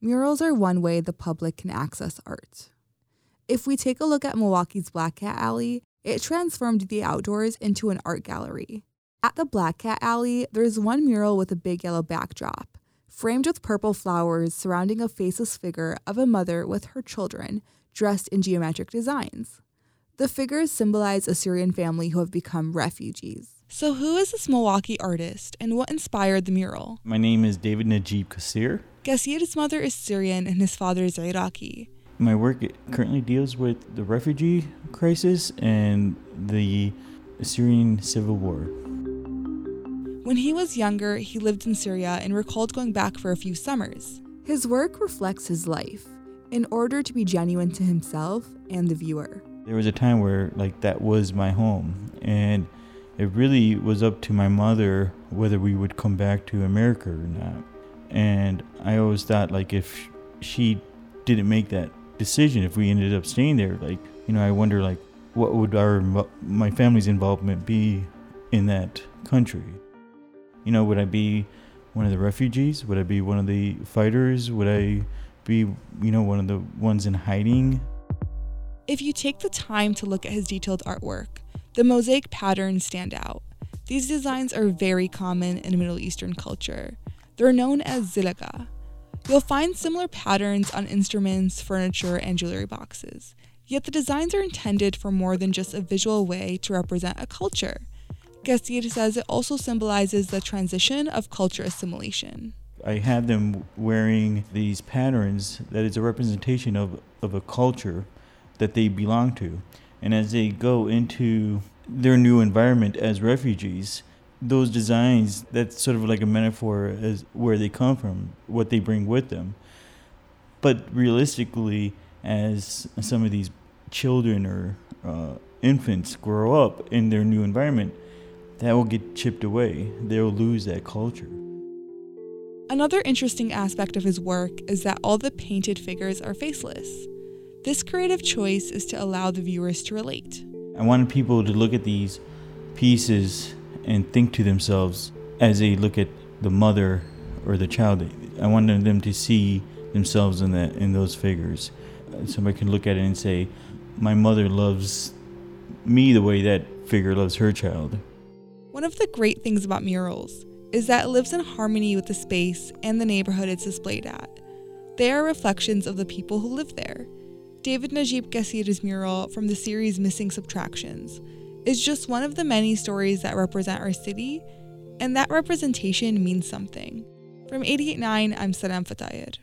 murals are one way the public can access art. If we take a look at Milwaukee's Black Cat Alley, it transformed the outdoors into an art gallery. At the Black Cat Alley, there's one mural with a big yellow backdrop, framed with purple flowers surrounding a faceless figure of a mother with her children, dressed in geometric designs. The figures symbolize a Syrian family who have become refugees. So, who is this Milwaukee artist and what inspired the mural? My name is David Najib Kassir. Kassir's mother is Syrian and his father is Iraqi. My work currently deals with the refugee crisis and the Syrian civil war. When he was younger, he lived in Syria and recalled going back for a few summers. His work reflects his life in order to be genuine to himself and the viewer. There was a time where like that was my home and it really was up to my mother whether we would come back to America or not. And I always thought like if she didn't make that decision, if we ended up staying there, like you know, I wonder like what would our my family's involvement be in that country? You know, would I be one of the refugees? Would I be one of the fighters? Would I be, you know, one of the ones in hiding? If you take the time to look at his detailed artwork, the mosaic patterns stand out. These designs are very common in Middle Eastern culture. They're known as zellige. You'll find similar patterns on instruments, furniture, and jewelry boxes. Yet the designs are intended for more than just a visual way to represent a culture. Kassir says it also symbolizes the transition of culture assimilation. I had them wearing these patterns that is a representation of, of a culture that they belong to. And as they go into their new environment as refugees, those designs, that's sort of like a metaphor as where they come from, what they bring with them. But realistically, as some of these children or uh, infants grow up in their new environment, that will get chipped away. They'll lose that culture. Another interesting aspect of his work is that all the painted figures are faceless. This creative choice is to allow the viewers to relate. I wanted people to look at these pieces and think to themselves as they look at the mother or the child. I wanted them to see themselves in that in those figures. Somebody can look at it and say, "My mother loves me the way that figure loves her child." One of the great things about murals is that it lives in harmony with the space and the neighborhood it's displayed at. They are reflections of the people who live there. David Najib Kassir's mural from the series Missing Subtractions is just one of the many stories that represent our city, and that representation means something. From 889, I'm Salam Fatayed.